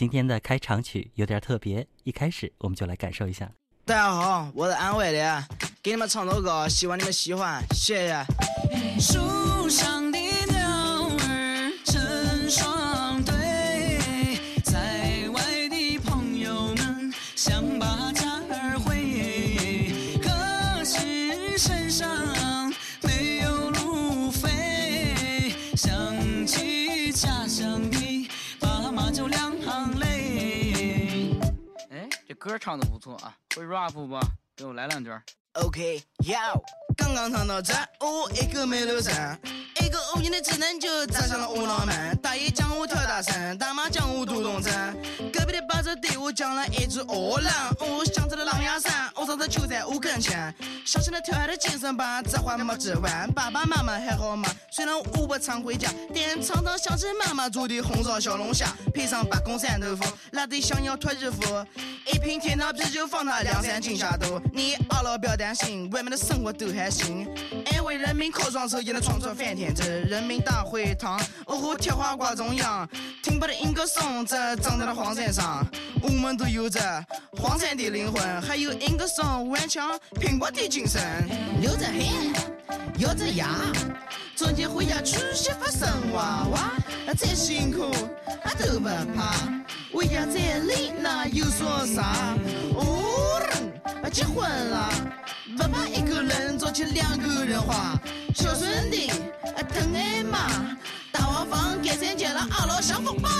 今天的开场曲有点特别，一开始我们就来感受一下。大家好，我是安徽的，给你们唱首歌，希望你们喜欢，谢谢。树上歌唱的不错啊，会 rap 不？给我来两句。OK，要刚刚唱到这，我一个没留神，一个无言的智能就砸向了我脑门。大爷讲我跳大神，大妈讲我读懂真。隔壁的八子对我讲了一句饿狼，我想起了狼牙山，上次就在我跟前，想起了跳下的健身班，这话没治完。爸爸妈妈还好吗？虽然我不常回家，但常常想起妈妈做的红烧小龙虾，配上八公山豆腐，辣得想要脱衣服。一瓶天堂啤酒放他两三斤下肚，你熬了不要担心，外面的生活都还行。安徽人民靠双手也能闯出翻天志，人民大会堂，哦豁铁花挂中央，听不得英歌颂，这长在了黄山上。我们都有着黄山的灵魂，还有英歌颂顽强拼搏的精神。流着汗，咬着牙，春节回家娶媳妇生娃娃，再辛苦啊都不怕。为家再累那又说啥？哦结婚了，不怕一个人做起两个人花。孝顺的疼爱妈，大瓦房盖三间了，二老享福吧。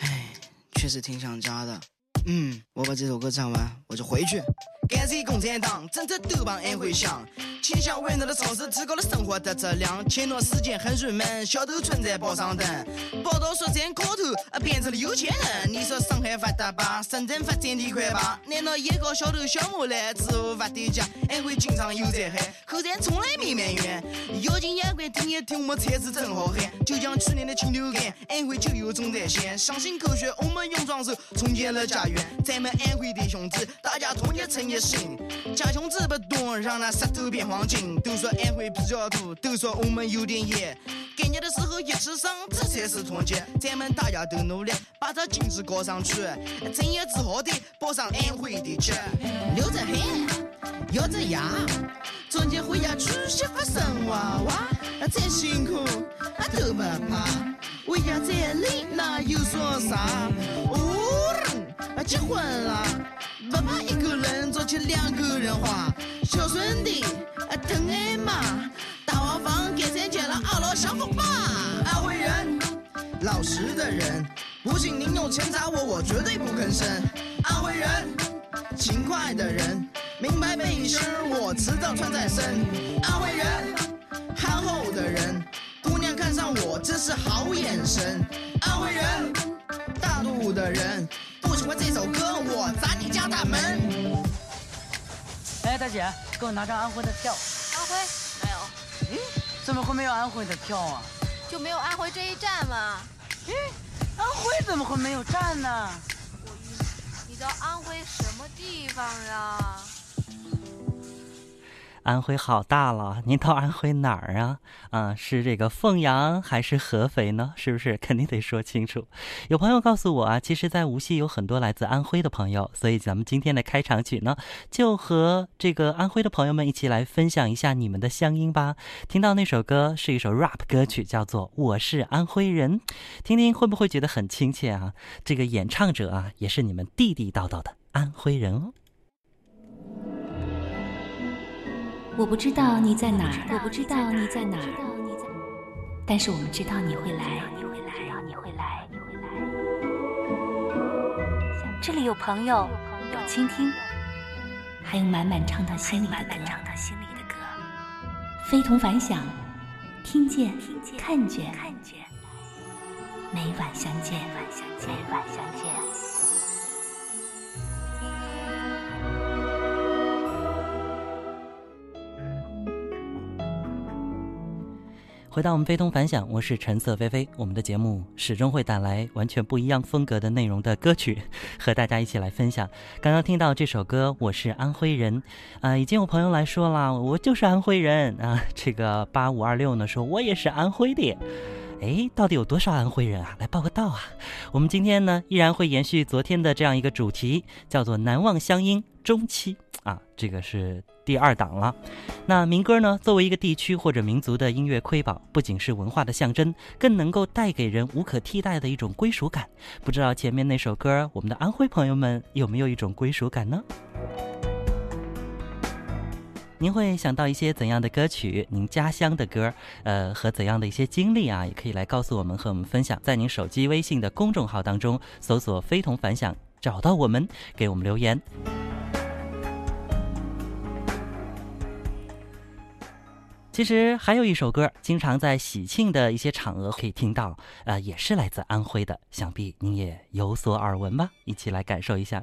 唉，确实挺想家的。嗯，我把这首歌唱完，我就回去。感谢共产党，政策都帮安徽想。倾销温暖的城市，提高了生活的质量。前段时间很郁闷，小偷存在报上等。报道说咱高头啊变成了有钱人。你说上海发达吧，深圳发展的快吧？难道也搞小偷小摸来之后发的家？安徽经常有灾害，可咱从来没埋怨。妖精眼观听一听，我们才是真好汉。就像去年的禽流感，安徽就有重灾县。相信科学，我们用双手重建了家园。咱们安徽的兄弟，大家团结成一心。家穷志不多，让那石头变黄都说安徽比较土，都说我们有点野。干年的时候一起上，这才是团结。咱们大家都努力，把这经济搞上去。正业自豪的报上安徽的旗。流着汗，咬着牙，春节回家娶媳妇生娃娃，再辛苦啊都不怕。为家在累那又说啥？哦结婚了，不怕一个人做起两个人花。小孙的疼爱妈，大瓦房盖三间了，二老享福吧。安徽人，老实的人，不信您用钱砸我，我绝对不吭声。安徽人，勤快的人，明白背心儿我迟早穿在身。安徽人，憨厚的人，姑娘看上我真是好眼神。安徽人，大度的人，不喜欢这首歌我砸你家大门。哎，大姐，给我拿张安徽的票。安徽没有，咦，怎么会没有安徽的票啊？就没有安徽这一站吗。咦，安徽怎么会没有站呢？我晕，你到安徽什么地方呀？安徽好大了，您到安徽哪儿啊？啊，是这个凤阳还是合肥呢？是不是？肯定得说清楚。有朋友告诉我啊，其实，在无锡有很多来自安徽的朋友，所以咱们今天的开场曲呢，就和这个安徽的朋友们一起来分享一下你们的乡音吧。听到那首歌是一首 rap 歌曲，叫做《我是安徽人》，听听会不会觉得很亲切啊？这个演唱者啊，也是你们地地道道的安徽人哦。我不知道你在哪儿，我不知道你在哪儿，但是我们知道你会来，你会来，你会来，你会来。这里有朋友，有倾听，还有满满唱到心里的歌，非同凡响，听见，看见，每晚相见，每晚相见。回到我们非同凡响，我是橙色菲菲。我们的节目始终会带来完全不一样风格的内容的歌曲，和大家一起来分享。刚刚听到这首歌《我是安徽人》，啊、已经有朋友来说了，我就是安徽人啊。这个八五二六呢说，我也是安徽的。哎，到底有多少安徽人啊？来报个到啊！我们今天呢，依然会延续昨天的这样一个主题，叫做“难忘乡音中期”啊，这个是第二档了。那民歌呢，作为一个地区或者民族的音乐瑰宝，不仅是文化的象征，更能够带给人无可替代的一种归属感。不知道前面那首歌，我们的安徽朋友们有没有一种归属感呢？您会想到一些怎样的歌曲？您家乡的歌，呃，和怎样的一些经历啊？也可以来告诉我们，和我们分享。在您手机微信的公众号当中搜索“非同凡响”，找到我们，给我们留言。其实还有一首歌，经常在喜庆的一些场合可以听到，呃，也是来自安徽的，想必您也有所耳闻吧？一起来感受一下。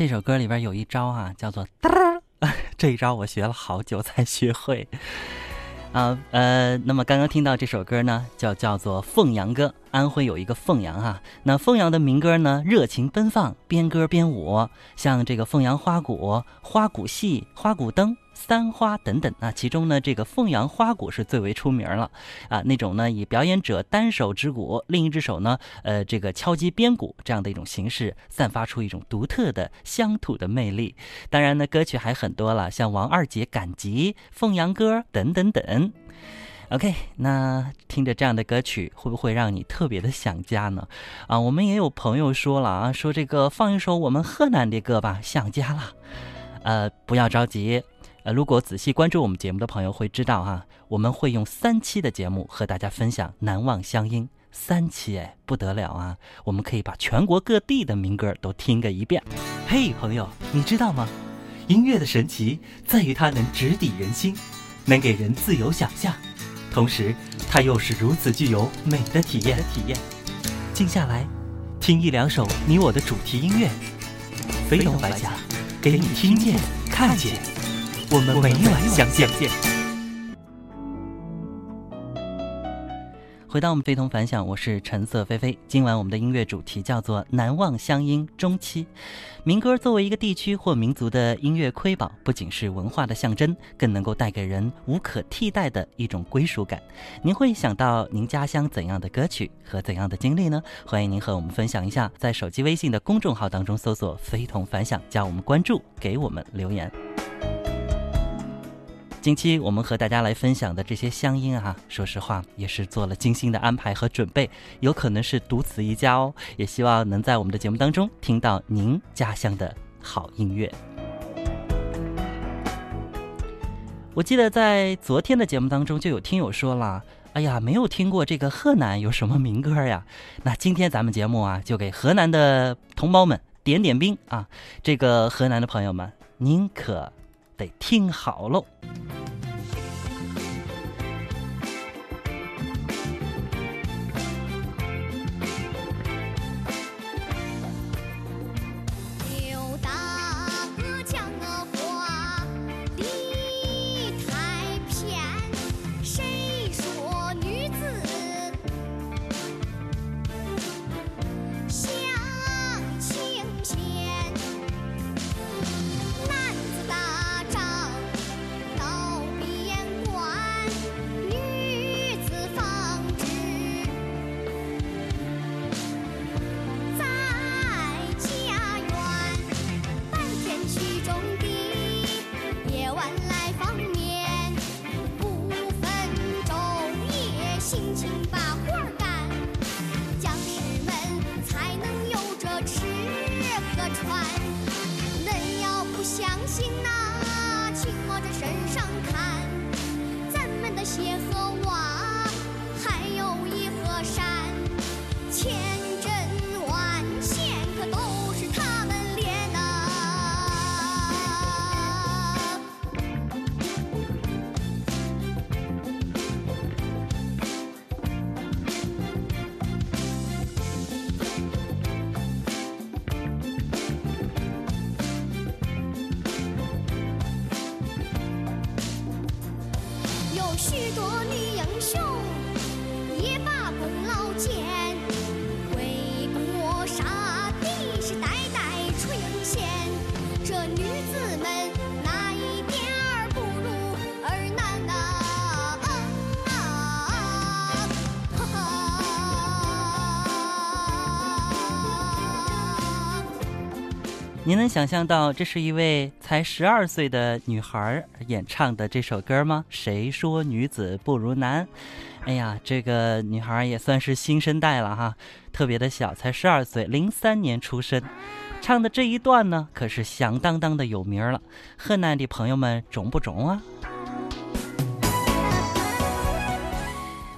这首歌里边有一招啊，叫做嘚儿，这一招我学了好久才学会。啊，呃，那么刚刚听到这首歌呢，叫叫做《凤阳歌》。安徽有一个凤阳哈，那凤阳的民歌呢，热情奔放，边歌边舞，像这个凤阳花鼓、花鼓戏、花鼓灯、三花等等啊。其中呢，这个凤阳花鼓是最为出名了啊。那种呢，以表演者单手指鼓，另一只手呢，呃，这个敲击边鼓这样的一种形式，散发出一种独特的乡土的魅力。当然呢，歌曲还很多了，像王二姐赶集、凤阳歌等等等。OK，那听着这样的歌曲，会不会让你特别的想家呢？啊，我们也有朋友说了啊，说这个放一首我们河南的歌吧，想家了。呃，不要着急，呃，如果仔细关注我们节目的朋友会知道哈，我们会用三期的节目和大家分享难忘乡音。三期哎，不得了啊！我们可以把全国各地的民歌都听个一遍。嘿，朋友，你知道吗？音乐的神奇在于它能直抵人心，能给人自由想象。同时，它又是如此具有美的体验。体验，静下来，听一两首你我的主题音乐，飞龙百家，给你听见、看见。我们每晚相见。回到我们非同凡响，我是橙色菲菲。今晚我们的音乐主题叫做《难忘乡音中期》。民歌作为一个地区或民族的音乐瑰宝，不仅是文化的象征，更能够带给人无可替代的一种归属感。您会想到您家乡怎样的歌曲和怎样的经历呢？欢迎您和我们分享一下，在手机微信的公众号当中搜索“非同凡响”，加我们关注，给我们留言。近期我们和大家来分享的这些乡音啊，说实话也是做了精心的安排和准备，有可能是独此一家哦。也希望能在我们的节目当中听到您家乡的好音乐。我记得在昨天的节目当中就有听友说了：“哎呀，没有听过这个河南有什么民歌呀？”那今天咱们节目啊，就给河南的同胞们点点兵啊！这个河南的朋友们，您可。得听好喽。您能想象到这是一位才十二岁的女孩演唱的这首歌吗？谁说女子不如男？哎呀，这个女孩也算是新生代了哈，特别的小，才十二岁，零三年出生，唱的这一段呢，可是响当当的有名了。河南的朋友们中不中啊？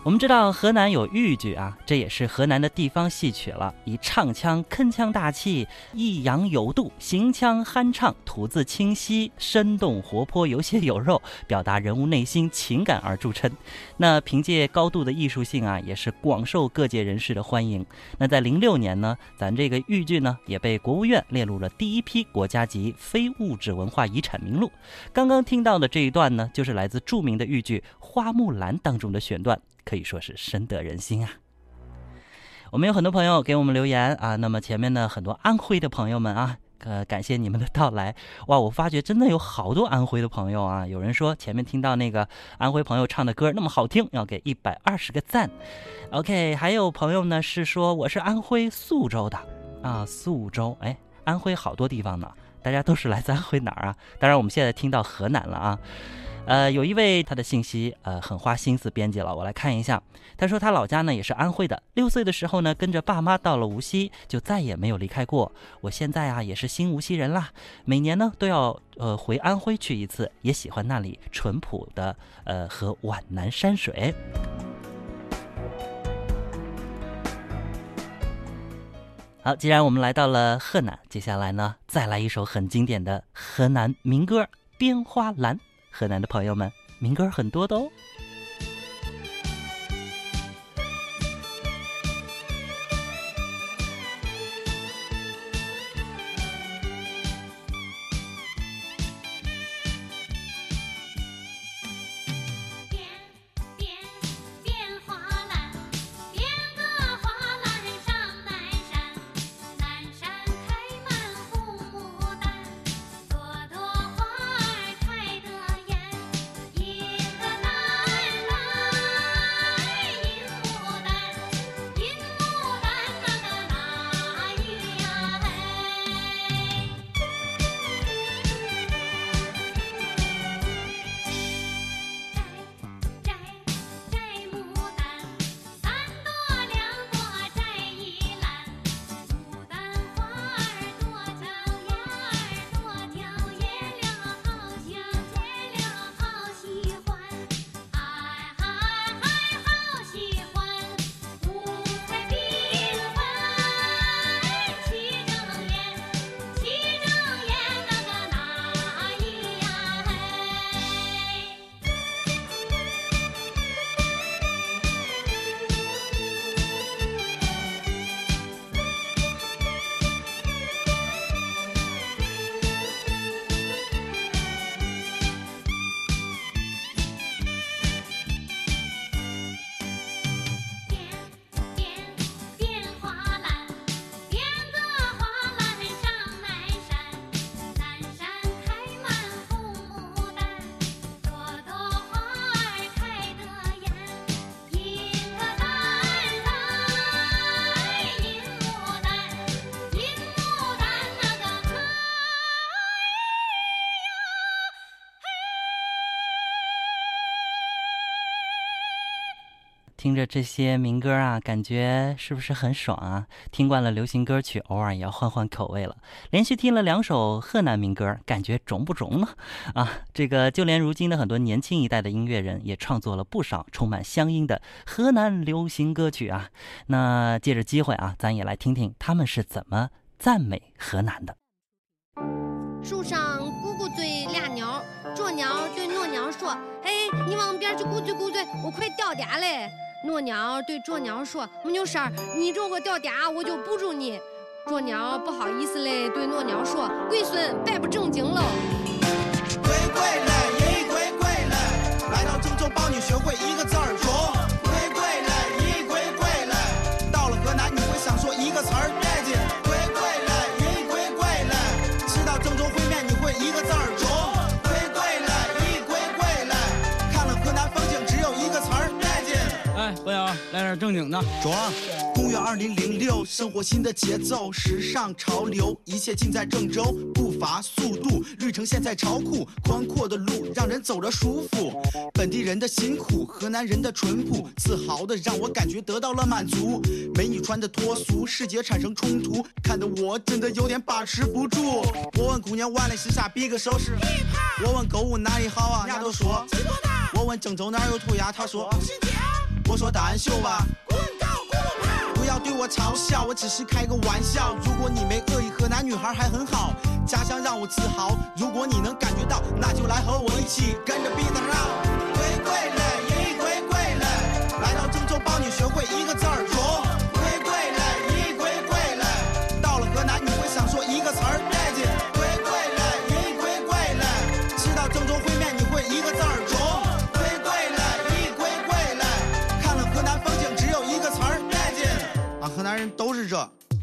我们知道河南有豫剧啊，这也是河南的地方戏曲了，以唱腔铿锵大气、抑扬有度、行腔酣畅、吐字清晰、生动活泼、有血有肉，表达人物内心情感而著称。那凭借高度的艺术性啊，也是广受各界人士的欢迎。那在零六年呢，咱这个豫剧呢也被国务院列入了第一批国家级非物质文化遗产名录。刚刚听到的这一段呢，就是来自著名的豫剧《花木兰》当中的选段。可以说是深得人心啊！我们有很多朋友给我们留言啊，那么前面呢很多安徽的朋友们啊，呃，感谢你们的到来哇！我发觉真的有好多安徽的朋友啊，有人说前面听到那个安徽朋友唱的歌那么好听，要给一百二十个赞。OK，还有朋友呢是说我是安徽宿州的啊，宿州哎，安徽好多地方呢，大家都是来自安徽哪儿啊？当然我们现在听到河南了啊。呃，有一位他的信息，呃，很花心思编辑了，我来看一下。他说他老家呢也是安徽的，六岁的时候呢跟着爸妈到了无锡，就再也没有离开过。我现在啊也是新无锡人啦，每年呢都要呃回安徽去一次，也喜欢那里淳朴的呃和皖南山水。好，既然我们来到了河南，接下来呢再来一首很经典的河南民歌《编花篮》。河南的朋友们，民歌很多的哦。听着这些民歌啊，感觉是不是很爽啊？听惯了流行歌曲，偶尔也要换换口味了。连续听了两首河南民歌，感觉中不中呢？啊，这个就连如今的很多年轻一代的音乐人，也创作了不少充满乡音的河南流行歌曲啊。那借着机会啊，咱也来听听他们是怎么赞美河南的。树上你往边去咕嘴咕嘴，我快掉嗲嘞。”诺鸟对啄鸟说：“没有事儿，你这个掉嗲，我就补住你。”啄鸟不好意思嘞，对诺鸟说：“龟孙，别不正经喽。”乖乖嘞，咦乖乖嘞，来到郑州帮你学会一个字儿啄。正经的。装。公元二零零六，生活新的节奏，时尚潮流，一切尽在郑州。步伐、速度，绿城现在超酷，宽阔的路让人走着舒服。本地人的辛苦，河南人的淳朴，自豪的让我感觉得到了满足。美女穿的脱俗，视觉产生冲突，看得我真的有点把持不住。我问姑娘玩的是啥，比个手势。我问购物哪里好啊，人家都说。我问郑州哪有涂鸦，他说。我说单秀吧，滚高滚吧，不要对我嘲笑，我只是开个玩笑。如果你没恶意，河南女孩还很好，家乡让我自豪。如果你能感觉到，那就来和我一起跟着 beat 绕。归归了，咦归归了，来到郑州帮你学会一个字儿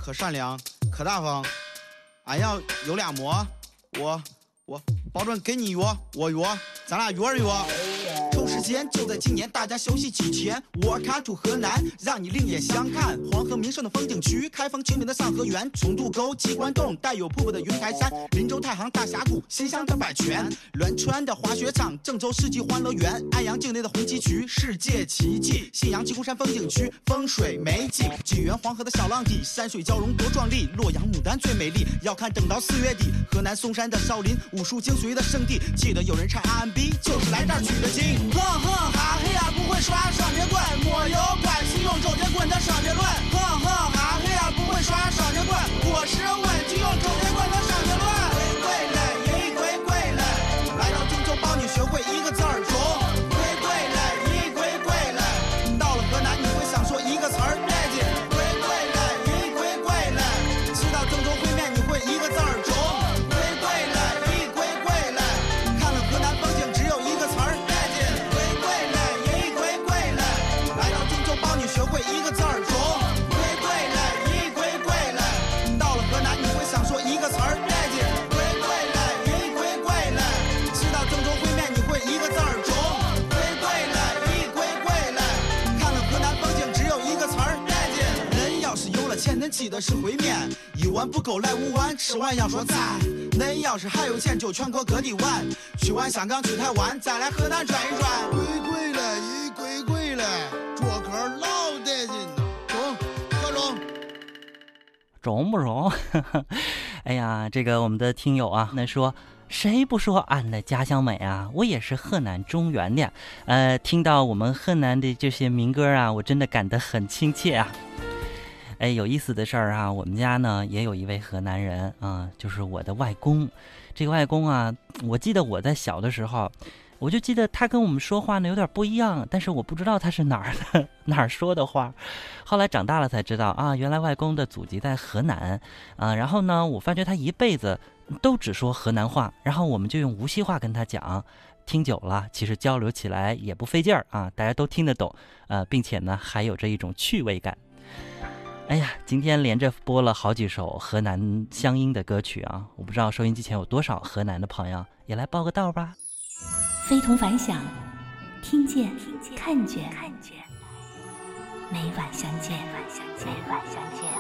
可善良，可大方。俺要有俩馍，我我保准给你约，我约，咱俩约着约。时间就在今年，大家休息几天。我卡住河南，让你另眼相看。黄河名胜的风景区，开封清明的上河园，重渡沟、鸡冠洞，带有瀑布的云台山，林州太行大峡谷，新乡的百泉，栾川的滑雪场，郑州世纪欢乐园，安阳境内的红旗渠，世界奇迹，信阳鸡公山风景区，风水美景，济源黄河的小浪底，山水交融多壮丽，洛阳牡丹最美丽，要看等到四月底。河南嵩山的少林，武术精髓的圣地，记得有人唱 R&B，就是来这儿取的经。哼哼哈嘿呀，不会耍双截棍，没有关系，用周杰棍的双截棍。哼哼哈嘿呀，不会耍双截棍，我是问题，用周杰钱，恁记得是烩面，一碗不够来五碗，吃完要说赞。恁要是还有钱，就全国各地玩，去完香港去台湾，再来河南转一转。归归嘞，一归归嘞，这歌儿老得劲了，中，小中。中不中？哎呀，这个我们的听友啊，那说谁不说俺的家乡美啊？我也是河南中原的，呃，听到我们河南的这些民歌啊，我真的感得很亲切啊。哎，有意思的事儿啊，我们家呢也有一位河南人啊，就是我的外公。这个外公啊，我记得我在小的时候，我就记得他跟我们说话呢有点不一样，但是我不知道他是哪儿的 哪儿说的话。后来长大了才知道啊，原来外公的祖籍在河南啊。然后呢，我发觉他一辈子都只说河南话，然后我们就用无锡话跟他讲。听久了，其实交流起来也不费劲儿啊，大家都听得懂，呃，并且呢还有着一种趣味感。哎呀，今天连着播了好几首河南乡音的歌曲啊，我不知道收音机前有多少河南的朋友也来报个到吧。非同凡响，听见，看见，每晚相见，每晚相见。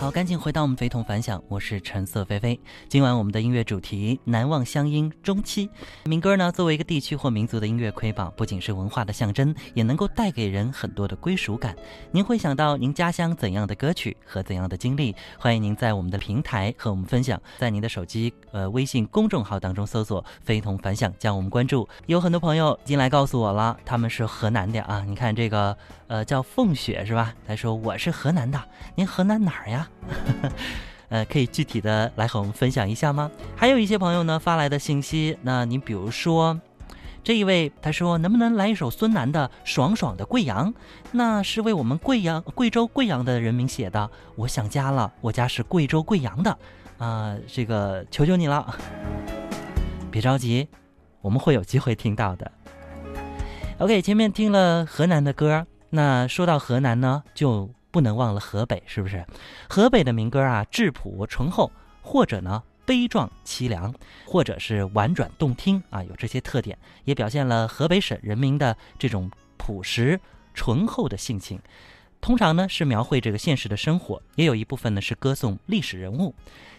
好，赶紧回到我们非同凡响，我是橙色菲菲。今晚我们的音乐主题难忘乡音中期民歌呢，作为一个地区或民族的音乐瑰宝，不仅是文化的象征，也能够带给人很多的归属感。您会想到您家乡怎样的歌曲和怎样的经历？欢迎您在我们的平台和我们分享，在您的手机呃微信公众号当中搜索“非同凡响”，将我们关注。有很多朋友进来告诉我了，他们是河南的啊。你看这个呃叫凤雪是吧？他说我是河南的，您河南哪儿呀？呃，可以具体的来和我们分享一下吗？还有一些朋友呢发来的信息，那你比如说，这一位他说能不能来一首孙楠的《爽爽的贵阳》？那是为我们贵阳、贵州贵阳的人民写的。我想家了，我家是贵州贵阳的，啊、这个求求你了，别着急，我们会有机会听到的。OK，前面听了河南的歌，那说到河南呢，就不能忘了河北，是不是？河北的民歌啊，质朴醇厚，或者呢悲壮凄凉，或者是婉转动听啊，有这些特点，也表现了河北省人民的这种朴实醇厚的性情。通常呢是描绘这个现实的生活，也有一部分呢是歌颂历史人物。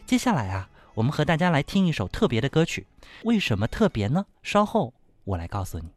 接下来啊，我们和大家来听一首特别的歌曲，为什么特别呢？稍后我来告诉你。